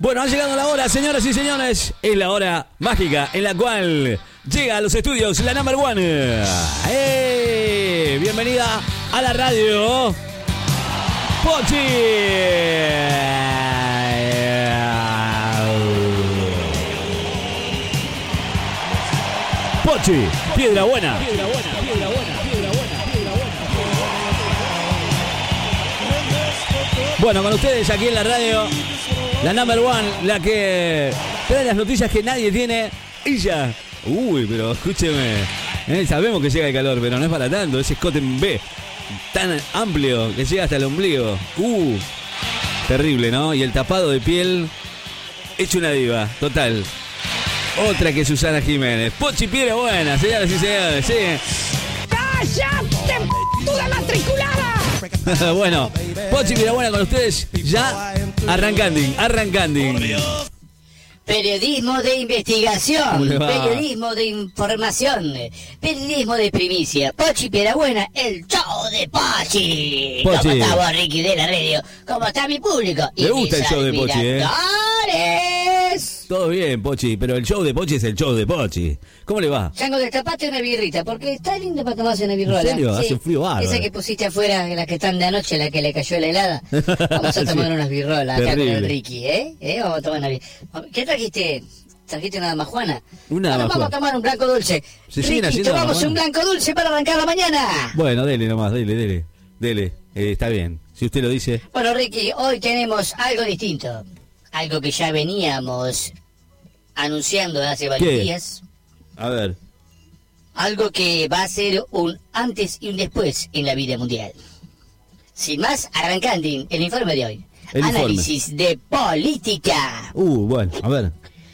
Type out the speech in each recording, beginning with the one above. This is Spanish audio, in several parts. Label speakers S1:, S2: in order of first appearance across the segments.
S1: Bueno, ha llegado la hora, señoras y señores. Es la hora mágica en la cual llega a los estudios la number one. ¡Eh! Bienvenida a la radio. Pochi. Pochi, piedra buena. Piedra buena, piedra buena. Bueno, con ustedes aquí en la radio, la number one, la que trae las noticias que nadie tiene. Ella. Uy, pero escúcheme. eh, sabemos que llega el calor, pero no es para tanto. Ese escote en B tan amplio que llega hasta el ombligo. Uh, terrible, ¿no? Y el tapado de piel hecho una diva, total. Otra que Susana Jiménez. Pochi Piedra Buena, señoras y señores. Sí.
S2: ¡Cállate, puta matriculada!
S1: bueno, Pochi Piedra Buena con ustedes ya arrancando, arrancando.
S3: Periodismo de
S1: ¿Cómo
S3: investigación, periodismo de información, periodismo de primicia. Pochi Buena, el show de Pochi.
S1: Pochi.
S3: ¿Cómo vos, Ricky, de la radio? ¿Cómo está mi público?
S1: Le gusta el show de Pochi, ¿eh? Todo bien, Pochi, pero el show de Pochi es el show de Pochi. ¿Cómo le va?
S3: Chango, destapate una birrita, porque está lindo para tomarse una birrola.
S1: ¿En serio? Hace un frío bárbaro.
S3: Esa que pusiste afuera, la que están de anoche, la que le cayó la helada. Vamos a
S1: Sí.
S3: tomar unas birrolas acá con el Ricky, ¿eh? ¿eh? Vamos a tomar una birrola. ¿Qué trajiste? ¿Trajiste una damajuana?
S1: Una
S3: Bueno. Vamos a tomar un blanco dulce.
S1: ¿Se
S3: Ricky, tomamos un blanco dulce para arrancar la mañana.
S1: Bueno, dele nomás, dele, dele. Dele, Eh, está bien. Si usted lo dice.
S3: Bueno, Ricky, hoy tenemos algo distinto. Algo que ya veníamos anunciando hace varios
S1: ¿Qué?
S3: días.
S1: A ver.
S3: Algo que va a ser un antes y un después en la vida mundial. Sin más, arrancando el informe de hoy.
S1: El informe.
S3: Análisis de política.
S1: Uh, bueno, a ver.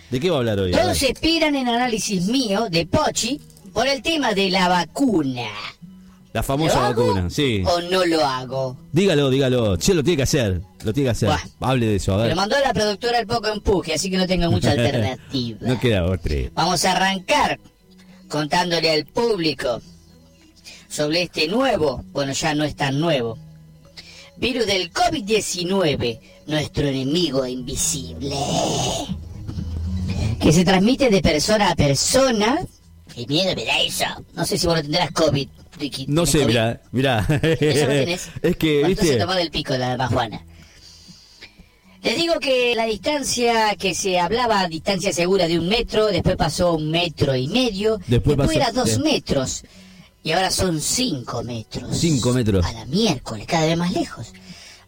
S1: ¿De qué va a hablar hoy?
S3: Todos esperan en análisis mío de Pochi por el tema de la vacuna.
S1: La
S3: ¿Lo
S1: famosa
S3: hago
S1: vacuna, sí.
S3: ¿O no lo hago?
S1: Dígalo, dígalo. Che, lo tiene que hacer. Lo tiene que hacer.
S3: Buah.
S1: Hable de eso, a ver.
S3: lo mandó la productora al poco empuje, así que no tengo mucha alternativa.
S1: no queda otra.
S3: Vamos a arrancar contándole al público sobre este nuevo, bueno ya no es tan nuevo, virus del COVID-19, nuestro enemigo invisible, que se transmite de persona a persona. Qué miedo me da eso. No sé si vos lo tendrás COVID, Ricky.
S1: No
S3: ¿Tenés
S1: sé,
S3: COVID?
S1: mirá.
S3: Eso
S1: es que,
S3: Bueno,
S1: viste.
S3: Entonces tomá del pico la majuana. Les digo que la distancia que se hablaba, distancia segura de un metro, después pasó un metro y medio,
S1: Después pasó-
S3: era dos metros, y ahora son cinco metros.
S1: Cinco metros.
S3: A la miércoles, cada vez más lejos.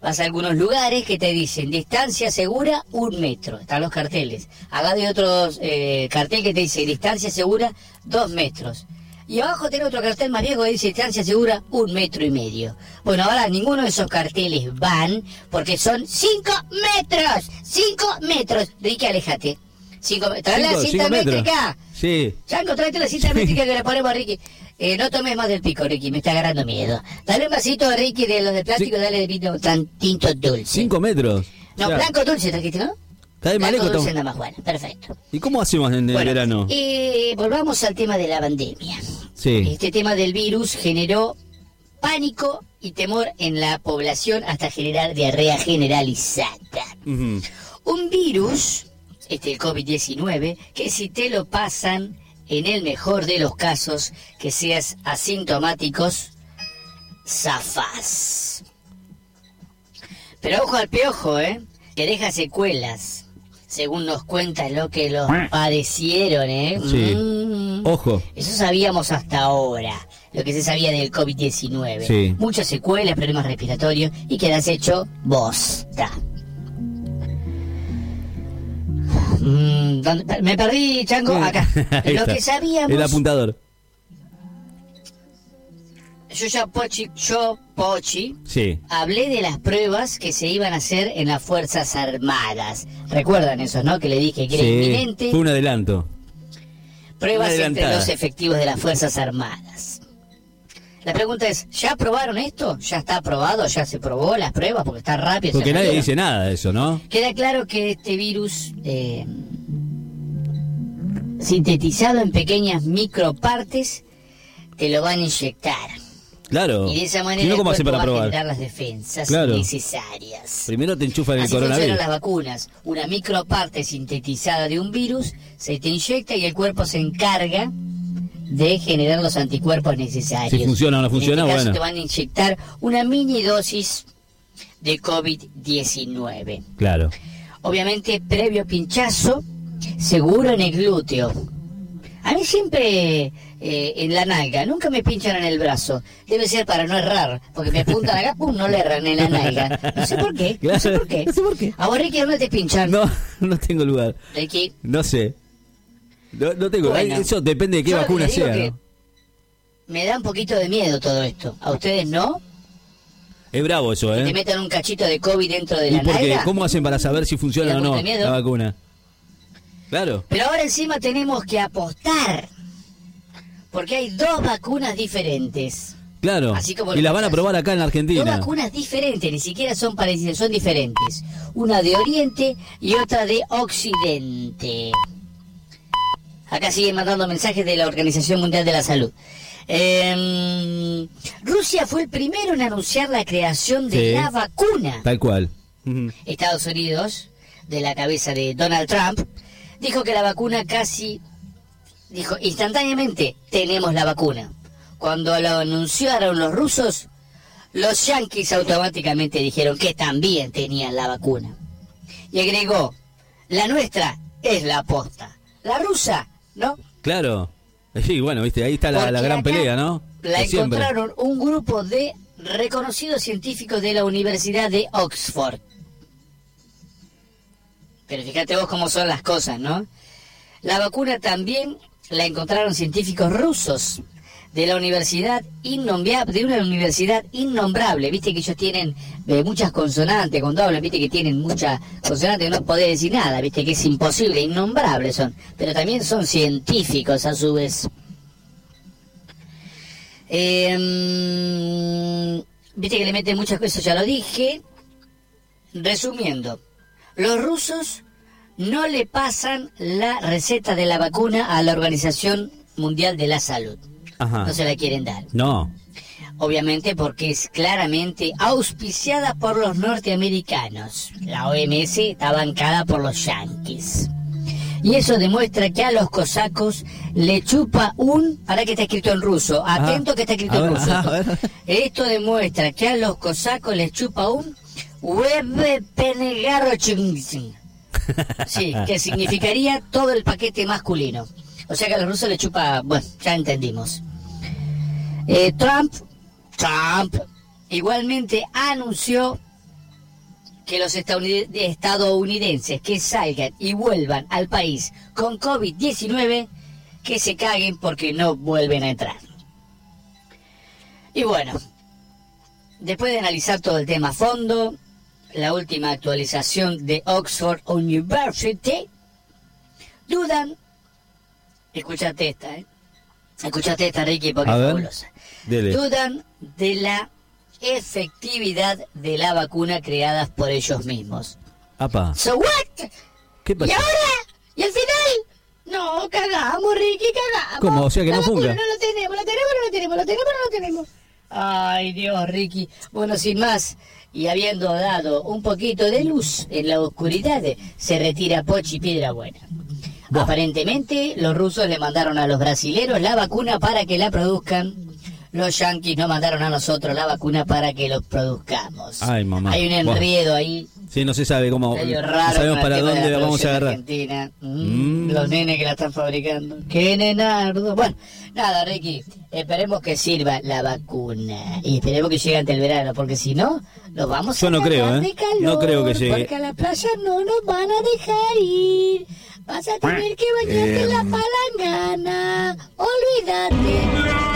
S3: Vas a algunos lugares que te dicen distancia segura un metro, están los carteles. Acá de otros eh, cartel que te dice distancia segura dos metros. Y abajo tiene otro cartel más viejo que dice distancia segura un metro y medio. Bueno, ahora ninguno de esos carteles van porque son cinco metros. Cinco metros. Ricky, aléjate. Cinco. Trae la cinta métrica.
S1: Sí.
S3: Chanco, tráete la cinta métrica que le ponemos a Ricky. Eh, no tomes más del pico, Ricky, me está agarrando miedo. Dale un vasito a Ricky de los de plástico,
S1: Sí.
S3: dale de vino tan tinto dulce.
S1: Cinco metros.
S3: No, blanco dulce trajiste, ¿no?
S1: Está de maleco.
S3: dulce nada más, bueno, perfecto.
S1: ¿Y cómo hacemos en el
S3: Bueno,
S1: verano?
S3: eh, volvamos al tema de la pandemia.
S1: Sí.
S3: Este tema del virus generó pánico y temor en la población hasta generar diarrea generalizada. Un virus, este el COVID-19, que si te lo pasan, en el mejor de los casos, que seas asintomáticos, zafás. Pero ojo al piojo, ¿eh? Que deja secuelas. Según nos cuenta lo que los padecieron, ¿eh?
S1: Sí.
S3: Mm.
S1: Ojo.
S3: Eso sabíamos hasta ahora, lo que se sabía del COVID-19.
S1: Sí.
S3: Muchas secuelas, problemas respiratorios y quedas hecho bosta. Mm, ¿dónde- me perdí, Chango, acá. Lo que sabíamos,
S1: El apuntador.
S3: yo ya Pochi, yo Pochi,
S1: Sí.
S3: hablé de las pruebas que se iban a hacer en las Fuerzas Armadas. ¿Recuerdan eso, no? Que le dije que era
S1: Sí.
S3: inminente.
S1: Fue un adelanto.
S3: Pruebas entre los efectivos de las Fuerzas Armadas. La pregunta es, ¿ya aprobaron esto? ¿Ya está aprobado? ¿Ya se probó las pruebas? Porque está rápido.
S1: Porque nadie dice nada de eso, ¿no?
S3: Queda claro que este virus, eh, sintetizado en pequeñas micropartes, te lo van a inyectar.
S1: Claro.
S3: Y de esa manera
S1: no,
S3: el
S1: ¿cómo
S3: cuerpo
S1: para
S3: va a generar las defensas
S1: Claro.
S3: necesarias.
S1: Primero te enchufan el
S3: Así
S1: coronavirus.
S3: las vacunas. Una microparte sintetizada de un virus se te inyecta y el cuerpo se encarga de generar los anticuerpos necesarios.
S1: Si funciona o no funciona,
S3: en este caso
S1: bueno.
S3: te van a inyectar una mini dosis de COVID-19.
S1: Claro.
S3: Obviamente, previo pinchazo, seguro en el glúteo. A mí siempre eh, en la nalga, nunca me pinchan en el brazo. Debe ser para no errar, porque me apuntan acá, pum, no le erran en la nalga. No sé por qué, no sé por qué.
S1: no sé por qué.
S3: A vos, Ricky, ¿dónde te pinchan?
S1: No, no tengo lugar.
S3: Ricky,
S1: No sé. No, no tengo.
S3: Bueno.
S1: Eso depende de qué vacuna sea.
S3: Me da un poquito de miedo todo esto. ¿A ustedes no?
S1: Es bravo eso,
S3: Que te
S1: ¿eh?
S3: metan un cachito de COVID dentro de
S1: ¿Y
S3: la
S1: por qué?
S3: nalga.
S1: ¿Cómo hacen para saber si funciona
S3: ¿Te
S1: o no la vacuna? Claro.
S3: Pero ahora encima tenemos que apostar. Porque hay dos vacunas diferentes.
S1: Claro.
S3: Así como
S1: y las van a probar acá en
S3: Dos
S1: Argentina.
S3: vacunas diferentes, ni siquiera son parecidas, son diferentes. Una de Oriente y otra de Occidente. Acá siguen mandando mensajes de la Organización Mundial de la Salud. Em, Rusia fue el primero en anunciar la creación de
S1: Sí.
S3: la vacuna.
S1: Tal cual.
S3: Estados Unidos, de la cabeza de Donald Trump, dijo que la vacuna casi, dijo instantáneamente, tenemos la vacuna. Cuando lo anunciaron los rusos, los yanquis automáticamente dijeron que también tenían la vacuna. Y agregó, la nuestra es la aposta. La rusa, ¿no?
S1: Claro. Sí, bueno, viste, ahí está la, la gran pelea, ¿no?
S3: La
S1: De siempre.
S3: encontraron un grupo de reconocidos científicos de la Universidad de Oxford. Pero fíjate vos cómo son las cosas, ¿no? La vacuna también la encontraron científicos rusos de la universidad innombrable, de una universidad innombrable, viste que ellos tienen eh, muchas consonantes, cuando hablan, viste que tienen muchas consonantes, no podés decir nada, viste que es imposible, innombrables son, pero también son científicos a su vez. Eh, Viste que le meten muchas cosas, ya lo dije. Resumiendo, los rusos no le pasan la receta de la vacuna a la Organización Mundial de la Salud.
S1: Ajá.
S3: No se la quieren dar.
S1: No.
S3: Obviamente porque es claramente auspiciada por los norteamericanos. La OMS está bancada por los yanquis. Y eso demuestra que a los cosacos le chupa un... Para que está escrito en ruso. Atento que está escrito en ruso. Esto demuestra que a los cosacos les chupa un... Sí, que significaría todo el paquete masculino. O sea que a los rusos les chupa... Bueno, ya entendimos. Eh, Trump, Trump, igualmente anunció que los estadounid- estadounidenses que salgan y vuelvan al país con COVID-19, que se caguen porque no vuelven a entrar. Y bueno, después de analizar todo el tema a fondo, la última actualización de Oxford University, dudan, escúchate esta, ¿eh? Escúchate esta, Ricky, porque
S1: A
S3: es
S1: ver.
S3: fabulosa
S1: Dele.
S3: dudan de la efectividad de la vacuna creadas por ellos mismos.
S1: Apa.
S3: So what?
S1: ¿Qué
S3: ¿Y
S1: pasa?
S3: ahora? ¿Y al final? No, cagamos, Ricky, cagamos.
S1: ¿Cómo? O sea que
S3: la
S1: no
S3: vacuna
S1: funga.
S3: no lo tenemos, lo tenemos, no lo tenemos, lo tenemos, no lo tenemos. Ay, Dios, Ricky. Bueno, sin más, y habiendo dado un poquito de luz en la oscuridad, se retira Pochi Piedra Buena. Aparentemente, los rusos le mandaron a los brasileros la vacuna para que la produzcan. Los yanquis nos mandaron a nosotros la vacuna para que los produzcamos.
S1: Ay, mamá.
S3: Hay un
S1: Buah.
S3: enredo ahí
S1: Sí, no se sabe cómo. No sabemos para dónde
S3: la
S1: vamos a agarrar.
S3: Argentina. Mm,
S1: Mm.
S3: Los nenes que la están fabricando. ¡Qué nenardo! Bueno, nada, Ricky. Esperemos que sirva la vacuna. Y esperemos que llegue ante el verano, porque si no, nos vamos
S1: Yo
S3: a
S1: no creo, ¿eh?
S3: de calor,
S1: No creo que llegue.
S3: Porque a la playa no nos van a dejar ir. Vas a tener que bañarte en la palangana. Olvídate.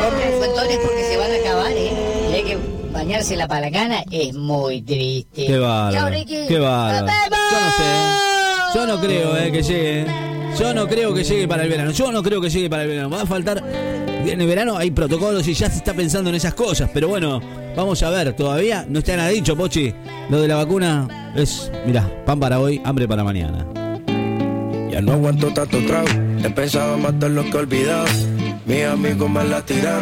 S3: Compren fuetones porque se van a acabar, ¿eh? Y hay que bañarse en la palangana es muy triste.
S1: Qué
S3: Ricky.
S1: Qué bárbaro.
S3: ¡Nos vemos!
S1: Yo no sé. Yo no creo eh, que llegue. Yo no creo que llegue para el verano. Yo no creo que llegue para el verano. Va a faltar. En el verano hay protocolos y ya se está pensando en esas cosas. Pero bueno, vamos a ver. Todavía no está nada dicho, Pochi. Lo de la vacuna es, mirá, pan para hoy, hambre para mañana.
S4: No aguanto tanto trago. He pensado matar lo que he olvidado. Mis amigos me la tiran.